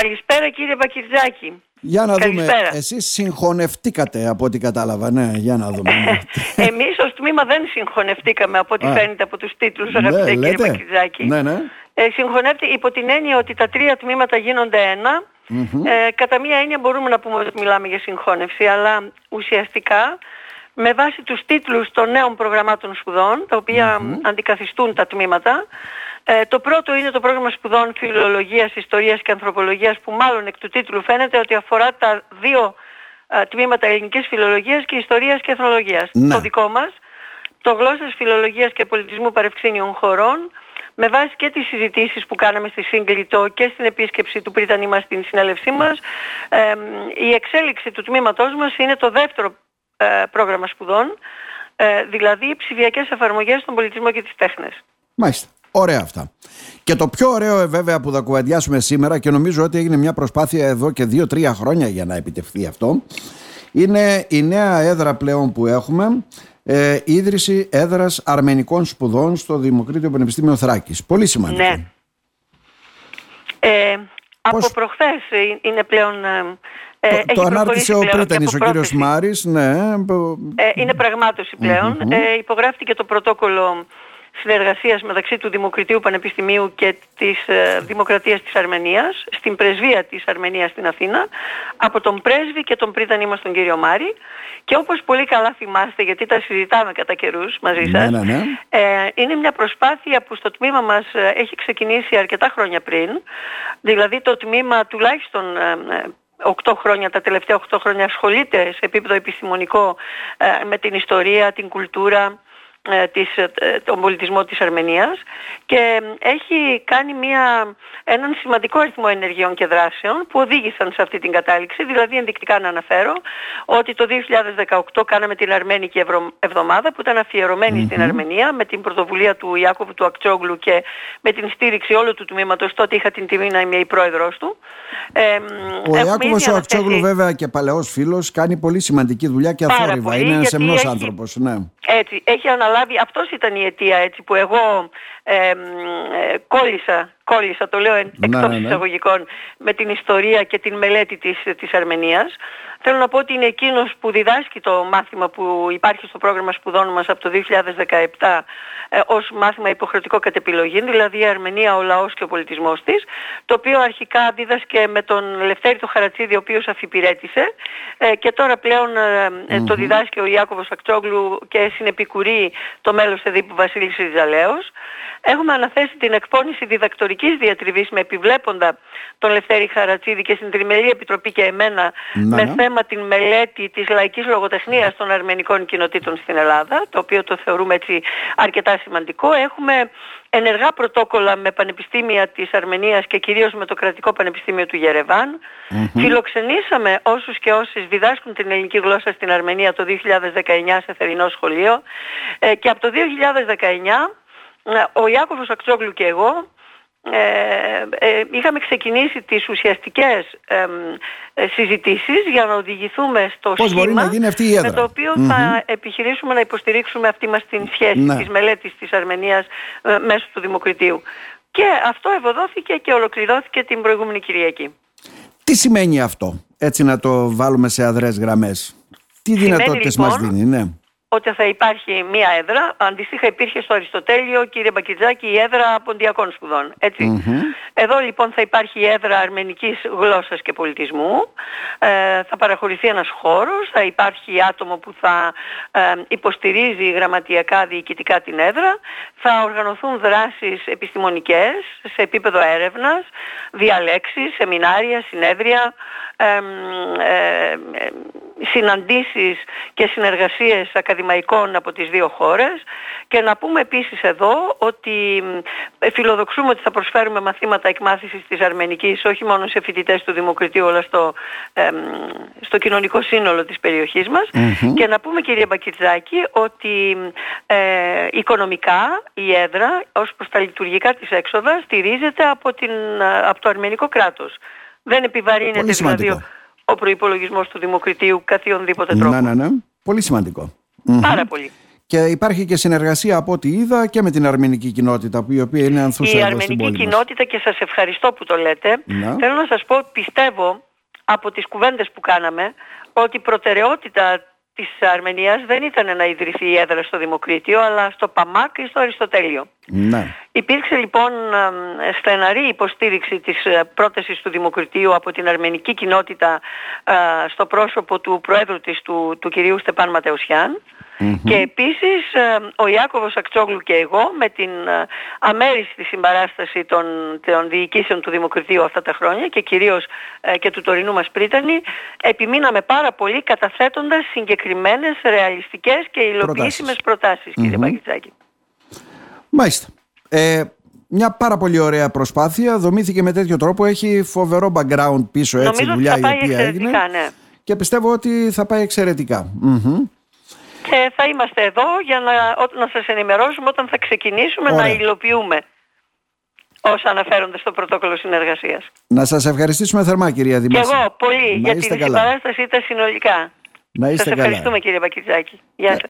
Καλησπέρα κύριε Μπακυρτζάκη. Για να Καλησπέρα. δούμε, εσείς συγχωνευτήκατε από ό,τι κατάλαβα, ναι, για να δούμε. ναι. Εμείς ως τμήμα δεν συγχωνευτήκαμε από ό,τι Α. φαίνεται από τους τίτλους Ναι, αγαπητέ κύριε λέτε. Μπακυρτζάκη. Ναι, ναι. Ε, συγχωνεύεται υπό την έννοια ότι τα τρία τμήματα γίνονται ένα. Ε, κατά μία έννοια μπορούμε να πούμε ότι μιλάμε για συγχώνευση, αλλά ουσιαστικά με βάση τους τίτλους των νέων προγραμμάτων σπουδών, τα οποια αντικαθιστούν τα τμήματα, ε, το πρώτο είναι το πρόγραμμα σπουδών φιλολογίας, ιστορίας και ανθρωπολογίας, που μάλλον εκ του τίτλου φαίνεται ότι αφορά τα δύο ε, τμήματα ελληνικής φιλολογίας και ιστορίας και εθνολογίας. Ναι. Το δικό μας, το γλώσσας φιλολογίας και πολιτισμού παρευξήνιων χωρών, με βάση και τις συζητήσεις που κάναμε στη Σύγκλιτο και στην επίσκεψη του Πρίτανη μας στην συνέλευσή μας, εμ, η εξέλιξη του τμήματός μας είναι το δεύτερο ε, πρόγραμμα σπουδών, ε, δηλαδή ψηφιακές εφαρμογές στον πολιτισμό και τις τέχνες. Μάλιστα. Ωραία αυτά. Και το πιο ωραίο ε, βέβαια που θα κουβεντιάσουμε σήμερα και νομίζω ότι έγινε μια προσπάθεια εδώ και δύο-τρία χρόνια για να επιτευχθεί αυτό είναι η νέα έδρα πλέον που έχουμε ε, ίδρυση έδρας αρμενικών σπουδών στο Δημοκρίτιο Πανεπιστήμιο Θράκης. Πολύ σημαντικό. Ναι. Ε, Πώς- Από προχθές ε, είναι πλέον... ε, ε, Το, έχει το ανάρτησε προχωρήσει ο πλέον και Πρίτανης, ο από κύριος πρόθεση. Μάρης. Ναι, που- Ε, είναι πραγμάτωση πλέον. Ε, υπογράφηκε το πρωτόκολλο συνεργασίας μεταξύ του Δημοκρατίου Πανεπιστημίου και της ε, Δημοκρατίας της Αρμενίας στην πρεσβεία της Αρμενίας στην Αθήνα από τον πρέσβη και τον πρίτανή μας τον κύριο Μάρη. Και όπως πολύ καλά θυμάστε γιατί τα συζητάμε κατά καιρούς μαζί Ναι, σας ναι, ναι. ε, είναι μια προσπάθεια που στο τμήμα μας ε, έχει ξεκινήσει αρκετά χρόνια πριν. Δηλαδή το τμήμα τουλάχιστον ε, ε, 8 χρόνια, τα τελευταία 8 χρόνια ασχολείται σε επίπεδο επιστημονικό ε, με την ιστορία, την κουλτούρα, ε, της, ε, τον πολιτισμό της Αρμενίας και ε, έχει κάνει μια, έναν σημαντικό αριθμό ενεργειών και δράσεων που οδήγησαν σε αυτή την κατάληξη. Δηλαδή ενδεικτικά να αναφέρω ότι το 2018 κάναμε την Αρμένικη Ευρω- Εβδομάδα που ήταν αφιερωμένη στην Αρμενία με την πρωτοβουλία του Ιάκωβου του Ακτζόγλου και με την στήριξη όλου του τμήματος. Τότε είχα την τιμή να είμαι η πρόεδρος του. Ε, Ο έχουμε Ιάκωβος ήδη ο αναθέσει- Ακτσόγλου βέβαια και παλαιός φίλος κάνει πολύ σημαντική δουλειά και Πάρα αθόρυβα. πολύ, Είναι ένας γιατί σεμνός έχει- άνθρωπος. Ναι. Έτσι, έχει αναλάβει, αυτός ήταν η αιτία έτσι που εγώ ε, μ, ε, κόλλησα, κόλλησα, το λέω εν- Ναι, εκτός ναι, ναι. εισαγωγικών, με την ιστορία και την μελέτη της, της Αρμενίας. Θέλω να πω ότι είναι εκείνος που διδάσκει το μάθημα που υπάρχει στο πρόγραμμα σπουδών μας από το 2017 ε, ως μάθημα υποχρεωτικό κατ' επιλογή, δηλαδή η Αρμενία, ο λαός και ο πολιτισμός της, το οποίο αρχικά δίδασκε με τον Λευτέρη το Χαρατσίδη, ο οποίος αφιπηρέτησε ε, και τώρα πλέον ε, ε, το διδάσκει ο Ιάκωβος Ακτζόγλου και συνεπικουρεί το μέλος εδίπου Βασίλης Ριζαλέος. Έχουμε αναθέσει την εκπόνηση διδακτορικής διατριβής με επιβλέποντα τον Λευτέρη Χαρατσίδη και στην Τριμελή Επιτροπή και εμένα Ναι, με ναι. θέμα την μελέτη της λαϊκής λογοτεχνίας των αρμενικών κοινοτήτων στην Ελλάδα, το οποίο το θεωρούμε έτσι αρκετά σημαντικό. Έχουμε ενεργά πρωτόκολλα με πανεπιστήμια της Αρμενίας και κυρίως με το κρατικό πανεπιστήμιο του γερεβαν Φιλοξενήσαμε όσους και όσες διδάσκουν την ελληνική γλώσσα στην Αρμενία το 2019 σε θερινό σχολείο Ε, και από το 2019 ε, ο Ιάκωβος Ακτζόγλου και εγώ ε, ε, είχαμε ξεκινήσει τις ουσιαστικές εμ, ε, συζητήσεις για να οδηγηθούμε στο Πώς μπορεί σχήμα να γίνει αυτή η έδρα; με το οποίο θα επιχειρήσουμε να υποστηρίξουμε αυτή μας την σχέση Ναι. της μελέτης της Αρμενίας ε, μέσω του Δημοκρατίου. Και αυτό ευωδόθηκε και ολοκληρώθηκε την προηγούμενη Κυριακή. Τι σημαίνει αυτό, έτσι να το βάλουμε σε αδρές γραμμές; Τι Σημαίνει, δυνατότητες λοιπόν, μας δίνει, ναι. Ότι θα υπάρχει μία έδρα. Αντίστοιχα υπήρχε στο Αριστοτέλειο, κύριε Μπακιτζάκη, η έδρα ποντιακών σπουδών. Έτσι. Εδώ λοιπόν θα υπάρχει η έδρα αρμενικής γλώσσας και πολιτισμού. Ε, θα παραχωρηθεί ένας χώρος, θα υπάρχει άτομο που θα ε, υποστηρίζει γραμματιακά διοικητικά την έδρα. Θα οργανωθούν δράσεις επιστημονικές σε επίπεδο έρευνας, διαλέξεις, σεμινάρια, συνέδρια, εμ, ε, ε, συναντήσεις και συνεργασίες ακαδημαϊκών από τις δύο χώρες και να πούμε επίσης εδώ ότι ε, φιλοδοξούμε ότι θα προσφέρουμε μαθήματα εκμάθησης της αρμενικής όχι μόνο σε φοιτητές του Δημοκρατίου αλλά στο, εμ, στο κοινωνικό σύνολο της περιοχής μας και να πούμε κύριε Μπακιτζάκη ότι ε, οικονομικά η έδρα ως προς τα λειτουργικά της έξοδα στηρίζεται από, την, ε, από το αρμενικό κράτος. Δεν επιβαρύνεται Πολύ σημαντικό. δηλαδή ο, ο προϋπολογισμός του Δημοκρατίου καθιονδήποτε τρόπο. Ναι, ναι, ναι. Πολύ σημαντικό. Πάρα πολύ. Και υπάρχει και συνεργασία από ό,τι είδα και με την αρμενική κοινότητα, που η οποία είναι ανθούσα Η αρμενική κοινότητα και σας ευχαριστώ που το λέτε. Να. Θέλω να σας πω, πιστεύω από τις κουβέντες που κάναμε, ότι η προτεραιότητα της Αρμενίας δεν ήταν να ιδρυθεί η έδρα στο Δημοκρίτιο, αλλά στο ΠΑΜΑΚ ή στο Αριστοτέλειο. Ναι. Υπήρξε λοιπόν ε, στεναρή υποστήριξη της ε, πρότασης του Δημοκρατίου από την αρμενική κοινότητα ε, στο πρόσωπο του Προέδρου της, του, του κυρίου Στεπάν Ματεουσιάν. Και επίσης ο Ιάκωβος Ακτσόγλου και εγώ με την αμέριστη συμπαράσταση των, των διοικήσεων του Δημοκρατίου αυτά τα χρόνια και κυρίως και του τωρινού μας πρίτανη επιμείναμε πάρα πολύ καταθέτοντας συγκεκριμένες ρεαλιστικές και υλοποιήσιμες προτάσεις, κύριε Παγκητσάκη. Μάλιστα. Ε, μια πάρα πολύ ωραία προσπάθεια. Δομήθηκε με τέτοιο τρόπο. Έχει φοβερό background πίσω έτσι Νομίζω δουλειά ότι θα η οποία έγινε. Ναι. Και πιστεύω ότι θα πάει εξαιρετικά. Και θα είμαστε εδώ για να, να σας ενημερώσουμε όταν θα ξεκινήσουμε Ωραία. να υλοποιούμε όσα αναφέρονται στο πρωτόκολλο συνεργασίας. Να σας ευχαριστήσουμε θερμά κυρία Δημάση. Και εγώ πολύ Να για είστε την καλά. συμπαράσταση ήταν συνολικά. Να είστε σας καλά. ευχαριστούμε κύριε Μπακιτζάκη. Γεια σας.